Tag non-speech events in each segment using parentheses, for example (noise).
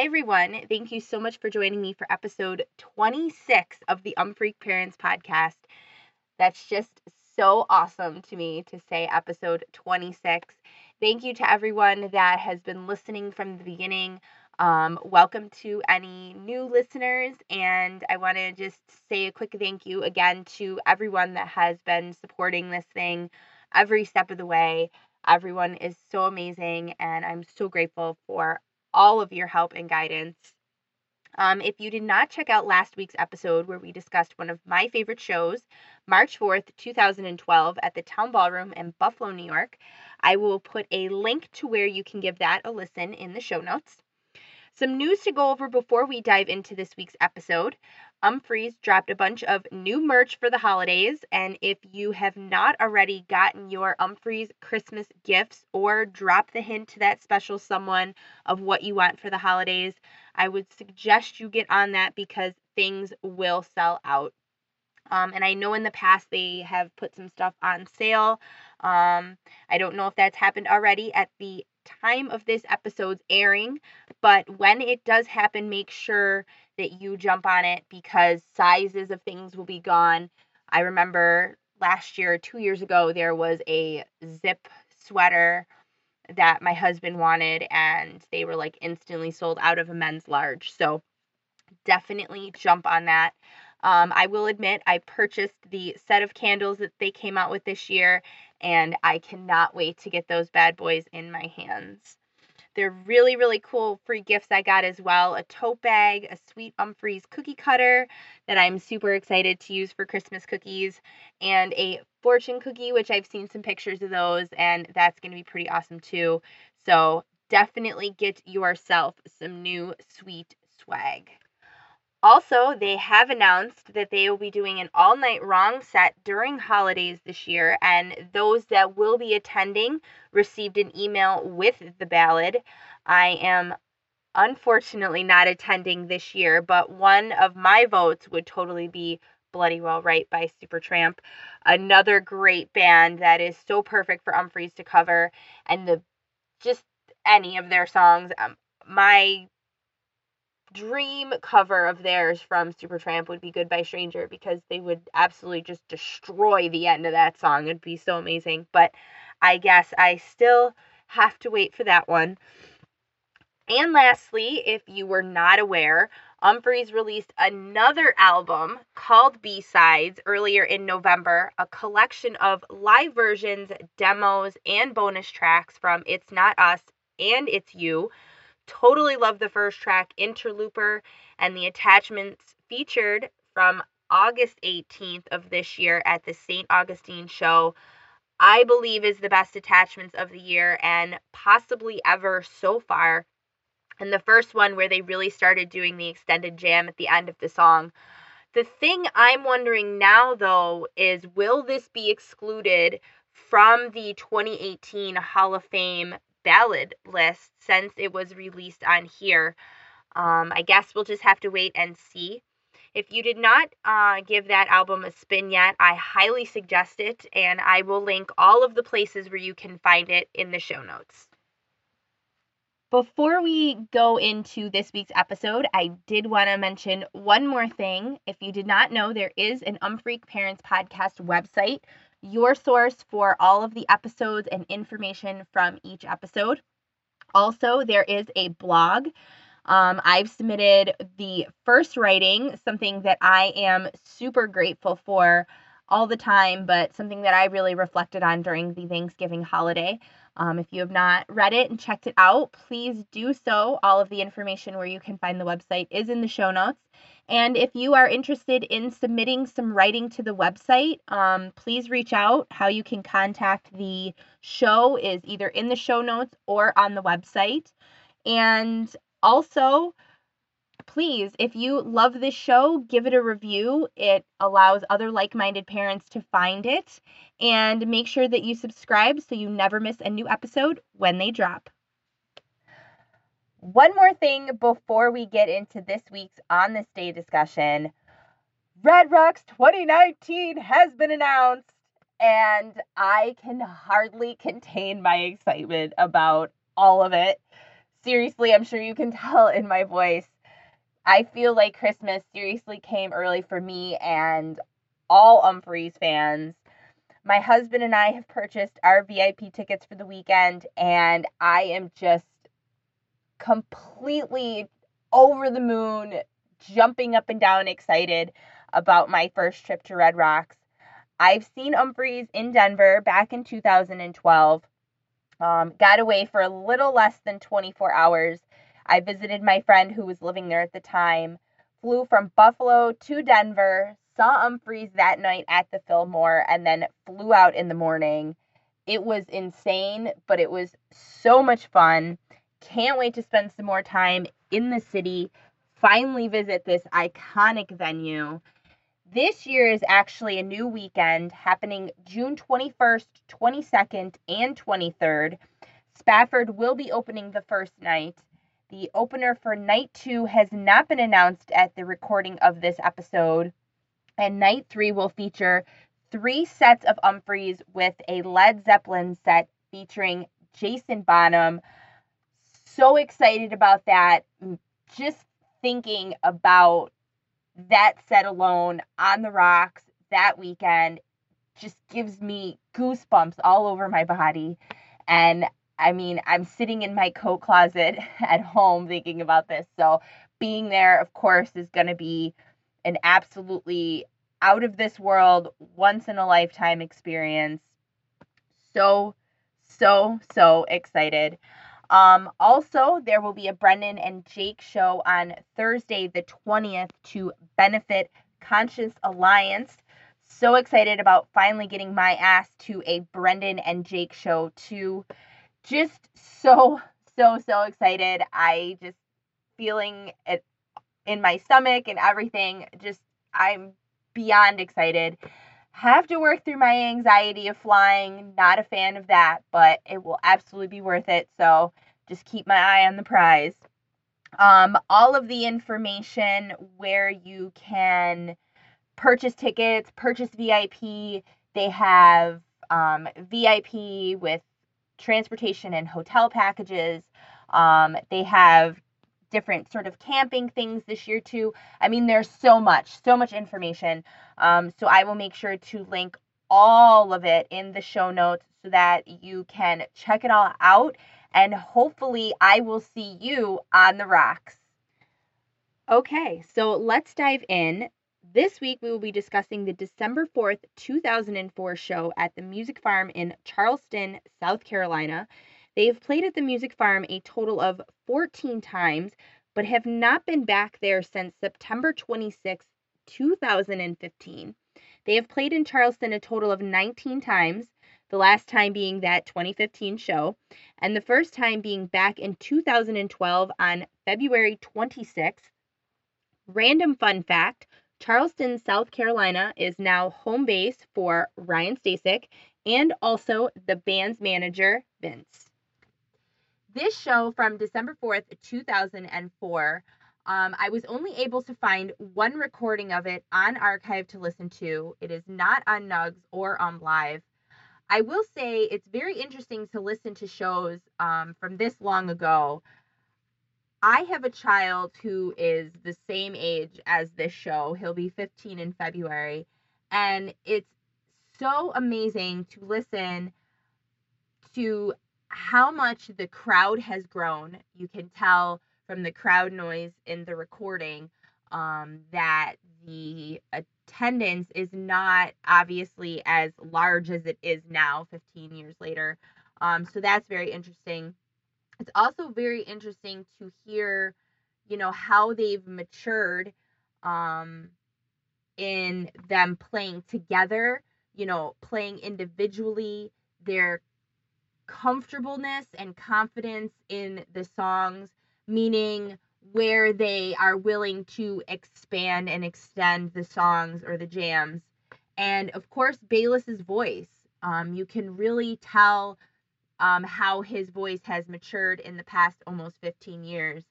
Hi, everyone. Thank you so much for joining me for episode 26 of the Umphreak Parents Podcast. That's just so awesome to me to say episode 26. Thank you to everyone that has been listening from the beginning. Um, welcome to any new listeners, and I want to just say a quick thank you again to everyone that has been supporting this thing every step of the way. Everyone is so amazing, and I'm so grateful for all of your help and guidance. Um, if you did not check out last week's episode where we discussed one of my favorite shows, March 4th, 2012, at the Town Ballroom in Buffalo, New York, I will put a link to where you can give that a listen in the show notes. Some news to go over before we dive into this week's episode. Umphreys dropped a bunch of new merch for the holidays, and if you have not already gotten your Umphreys Christmas gifts or drop the hint to that special someone of what you want for the holidays, I would suggest you get on that because things will sell out. Um, and I know in the past they have put some stuff on sale. Um, I don't know if that's happened already at the time of this episode's airing, but when it does happen, make sure that you jump on it because sizes of things will be gone. I remember last year, two years ago, there was a zip sweater that my husband wanted, and they were like instantly sold out of a men's large. So definitely jump on that. Um, I will admit, I purchased the set of candles that they came out with this year, and I cannot wait to get those bad boys in my hands. They're really, really cool free gifts I got as well a tote bag, a sweet Umphreys cookie cutter that I'm super excited to use for Christmas cookies, and a fortune cookie, which I've seen some pictures of those, and that's going to be pretty awesome too. So definitely get yourself some new sweet swag. Also, they have announced that they will be doing an all night wrong set during holidays this year, and those that will be attending received an email with the ballad. I am unfortunately not attending this year, but one of my votes would totally be Bloody Well Right by Supertramp. Another great band that is so perfect for Umphreys to cover, and the just any of their songs. Um, my dream cover of theirs from Supertramp would be Goodbye Stranger because they would absolutely just destroy the end of that song. It'd be so amazing. But I guess I still have to wait for that one. And lastly, if you were not aware, Umphreys released another album called B Sides earlier in November, a collection of live versions, demos, and bonus tracks from It's Not Us and It's You Totally love the first track, Interlooper, and the attachments featured from August 18th of this year at the St. Augustine show. I believe is the best attachments of the year and possibly ever so far. And the first one where they really started doing the extended jam at the end of the song. The thing I'm wondering now, though, is will this be excluded from the 2018 Hall of Fame ballad list since it was released on here. Um, I guess we'll just have to wait and see. If you did not uh, give that album a spin yet, I highly suggest it, and I will link all of the places where you can find it in the show notes. Before we go into this week's episode, I did want to mention one more thing. If you did not know, there is an Umphreak Parents podcast website your source for all of the episodes and information from each episode. Also, there is a blog. Um, I've submitted the first writing, something that I am super grateful for all the time, but something that I really reflected on during the Thanksgiving holiday. Um, if you have not read it and checked it out, please do so. All of the information where you can find the website is in the show notes. And if you are interested in submitting some writing to the website, um, please reach out. How you can contact the show is either in the show notes or on the website. And also, please, if you love this show, give it a review. It allows other like minded parents to find it. And make sure that you subscribe so you never miss a new episode when they drop. One more thing before we get into this week's On This Day discussion Red Rocks 2019 has been announced, and I can hardly contain my excitement about all of it. seriously, I'm sure you can (laughs) tell in my voice. I feel like Christmas seriously came early for me and all Umphrey's fans. My husband and I have purchased our VIP tickets for the weekend, and I am just completely over the moon, jumping up and down, excited about my first trip to Red Rocks. I've seen Umphrey's in Denver back in 2012. Um, got away for a little less than 24 hours. I visited my friend who was living there at the time, flew from Buffalo to Denver, saw Umphrey's that night at the Fillmore, and then flew out in the morning. It was insane, but it was so much fun. Can't wait to spend some more time in the city, finally visit this iconic venue. This year is actually a new weekend happening June 21st, 22nd, and 23rd. Spafford will be opening the first night. The opener for night two has not been announced at the recording of this episode. And night three will feature three sets of Umphrey's with a Led Zeppelin set featuring Jason Bonham. So excited about that. Just thinking about that set alone on the rocks that weekend just gives me goosebumps all over my body. And I mean, I'm sitting in my coat closet (laughs) at home thinking about this. So being there, of course, is going to be an absolutely out of this world, once in a lifetime experience. So, so, so excited. Um, also, there will be a Brendan and Jake show on Thursday, the 20th, to benefit Conscious Alliance. So excited about finally getting my ass to a Brendan and Jake show, too. Just so, so, so excited. I just feeling it in my stomach and everything. Just, I'm beyond excited. Have to work through my anxiety of flying. Not a fan of that, but it will absolutely be worth it. So just keep my eye on the prize. Um, all of the information where you can purchase tickets, purchase VIP. They have um, VIP with transportation and hotel packages. Um, they have different sort of camping things this year too. I mean, there's so much, so much information. Um, so I will make sure to link all of it in the show notes so that you can check it all out. And hopefully, I will see you on the rocks. Okay, so let's dive in. This week, we will be discussing the December 4th, 2004 show at the Music Farm in Charleston, South Carolina. They have played at the Music Farm a total of 14 times, but have not been back there since September 26, 2015. They have played in Charleston a total of 19 times, the last time being that 2015 show, and the first time being back in 2012 on February 26th. Random fun fact Charleston, South Carolina is now home base for Ryan Stasik and also the band's manager, Vince. This show from December 4th, 2004, um, I was only able to find one recording of it on archive to listen to. It is not on Nugs or on Live. I will say it's very interesting to listen to shows um, from this long ago. I have a child who is the same age as this show. He'll be 15 in February. And it's so amazing to listen to how much the crowd has grown. You can tell from the crowd noise in the recording um, that the attendance is not obviously as large as it is now 15 years later. Um, so that's very interesting. It's also very interesting to hear, you know, how they've matured um, in them playing together, you know, playing individually, their comfortableness and confidence in the songs, meaning where they are willing to expand and extend the songs or the jams. And of course, Bayliss's voice. Um, you can really tell um, how his voice has matured in the past almost 15 years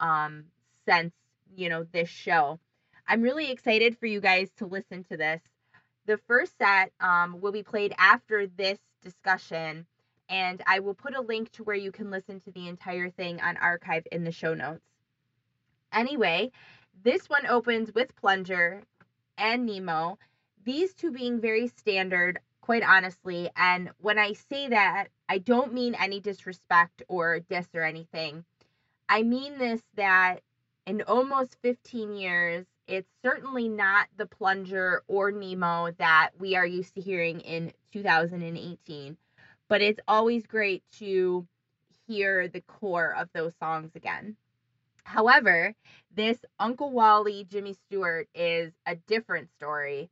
um, since, you know, this show. I'm really excited for you guys to listen to this. The first set um, will be played after this discussion and I will put a link to where you can listen to the entire thing on archive in the show notes. Anyway, this one opens with Plunger and Nemo, these two being very standard, quite honestly. And when I say that, I don't mean any disrespect or diss or anything. I mean this that in almost 15 years, it's certainly not the plunger or Nemo that we are used to hearing in 2018, but it's always great to hear the core of those songs again. However, this Uncle Wally Jimmy Stewart is a different story.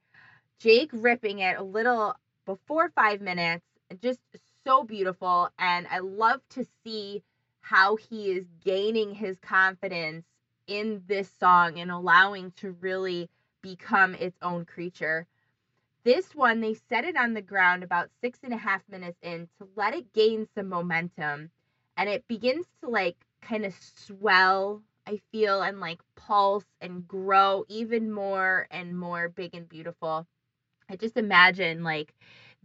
Jake ripping it a little before five minutes, just so beautiful. And I love to see how he is gaining his confidence in this song and allowing to really become its own creature. This one, they set it on the ground about six and a half minutes in to let it gain some momentum. And it begins to like kind of swell, I feel, and like pulse and grow even more and more big and beautiful. I just imagine like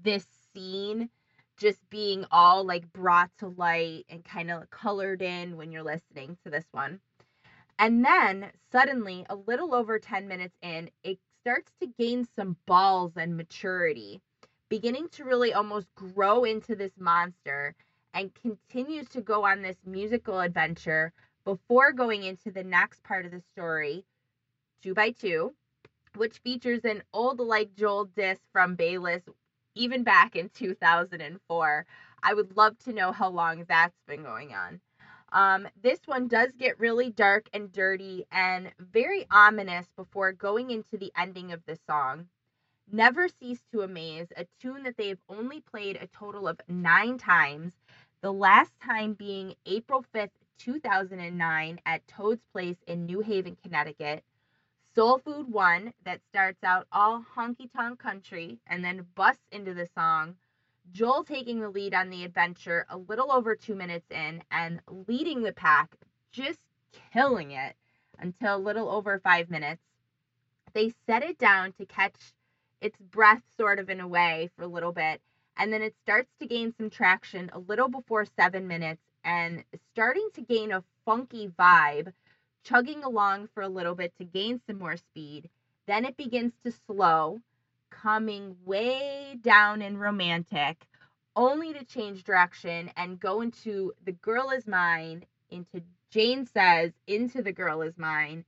this scene just being all like brought to light and kind of colored in when you're listening to this one. And then suddenly, a little over 10 minutes in, it starts to gain some balls and maturity, beginning to really almost grow into this monster and continues to go on this musical adventure before going into the next part of the story, two by two, which features an old like Joel disc from Bayliss even back in 2004. I would love to know how long that's been going on. Um, this one does get really dark and dirty and very ominous before going into the ending of the song. Never Cease to Amaze, a tune that they've only played a total of nine times, the last time being April 5th, 2009, at Toad's Place in New Haven, Connecticut. Soul Food 1, that starts out all honky tonk country and then busts into the song Joel taking the lead on the adventure a little over two minutes in and leading the pack, just killing it until a little over five minutes. They set it down to catch its breath sort of in a way for a little bit, and then it starts to gain some traction a little before seven minutes and starting to gain a funky vibe, chugging along for a little bit to gain some more speed. Then it begins to slow coming way down and romantic, only to change direction and go into The Girl Is Mine, into Jane Says, into The Girl Is Mine.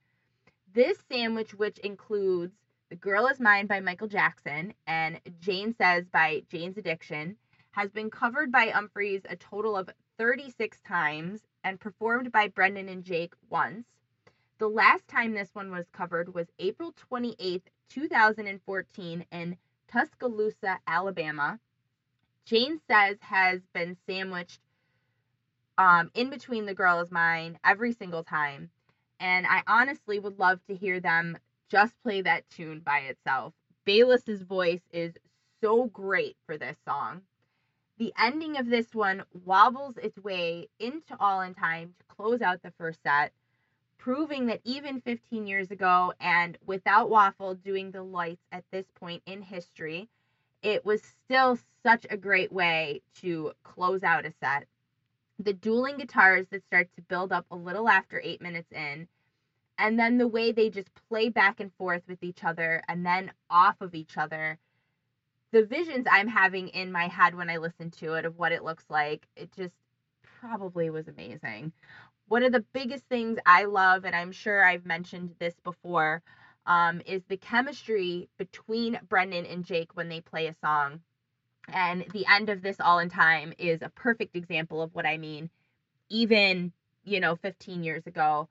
This sandwich, which includes The Girl Is Mine by Michael Jackson and Jane Says by Jane's Addiction, has been covered by Umphrey's a total of 36 times and performed by Brendan and Jake once. The last time this one was covered was April 28th, 2014 in Tuscaloosa, Alabama. Jane says has been sandwiched um, in between The Girl Is Mine every single time. And I honestly would love to hear them just play that tune by itself. Bayliss's voice is so great for this song. The ending of this one wobbles its way into All in Time to close out the first set proving that even 15 years ago and without Waffle doing the lights at this point in history, it was still such a great way to close out a set. The dueling guitars that start to build up a little after eight minutes in, and then the way they just play back and forth with each other and then off of each other. The visions I'm having in my head when I listen to it of what it looks like, it just probably was amazing one of the biggest things I love, and I'm sure I've mentioned this before, um, is the chemistry between Brendan and Jake when they play a song. And the end of this All in Time is a perfect example of what I mean. Even, you know, 15 years ago,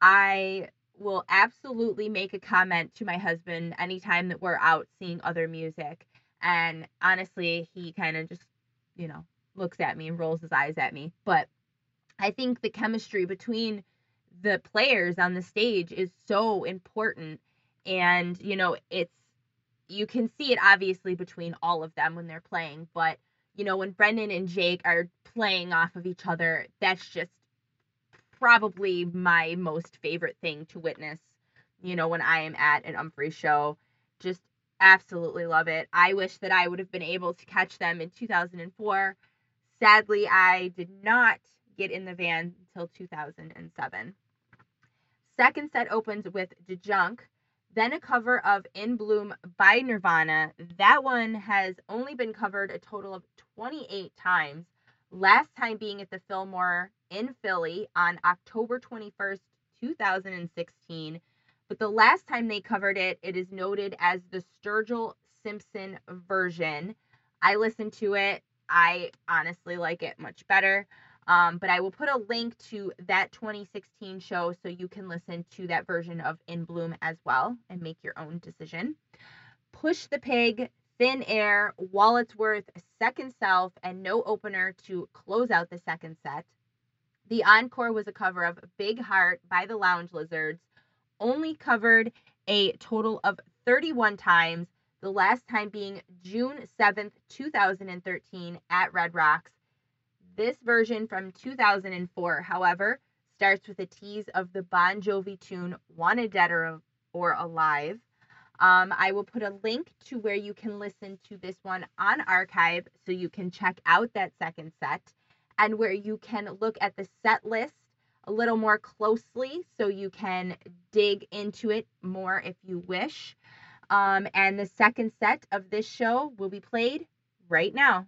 I will absolutely make a comment to my husband anytime that we're out seeing other music. And honestly, he kind of just, you know, looks at me and rolls his eyes at me. But I think the chemistry between the players on the stage is so important. And, you know, it's, you can see it obviously between all of them when they're playing, but, you know, when Brendan and Jake are playing off of each other, that's just probably my most favorite thing to witness, you know, when I am at an Umphrey show. Just absolutely love it. I wish that I would have been able to catch them in 2004 sadly, I did not get in the van until 2007. Second set opens with Junk, then a cover of In Bloom by Nirvana. That one has only been covered a total of 28 times, last time being at the Fillmore in Philly on October 21st, 2016. But the last time they covered it, it is noted as the Sturgill Simpson version. I listened to it. I honestly like it much better. Um, but I will put a link to that 2016 show so you can listen to that version of In Bloom as well and make your own decision. Push the Pig, Thin Air, Walletsworth, Second Self, and No Opener to close out the second set. The encore was a cover of Big Heart by the Lounge Lizards, only covered a total of 31 times, the last time being June 7th, 2013 at Red Rocks. This version from 2004, however, starts with a tease of the Bon Jovi tune Wanted Dead or, or Alive. Um, I will put a link to where you can listen to this one on archive so you can check out that second set and where you can look at the set list a little more closely so you can dig into it more if you wish. Um, and the second set of this show will be played right now.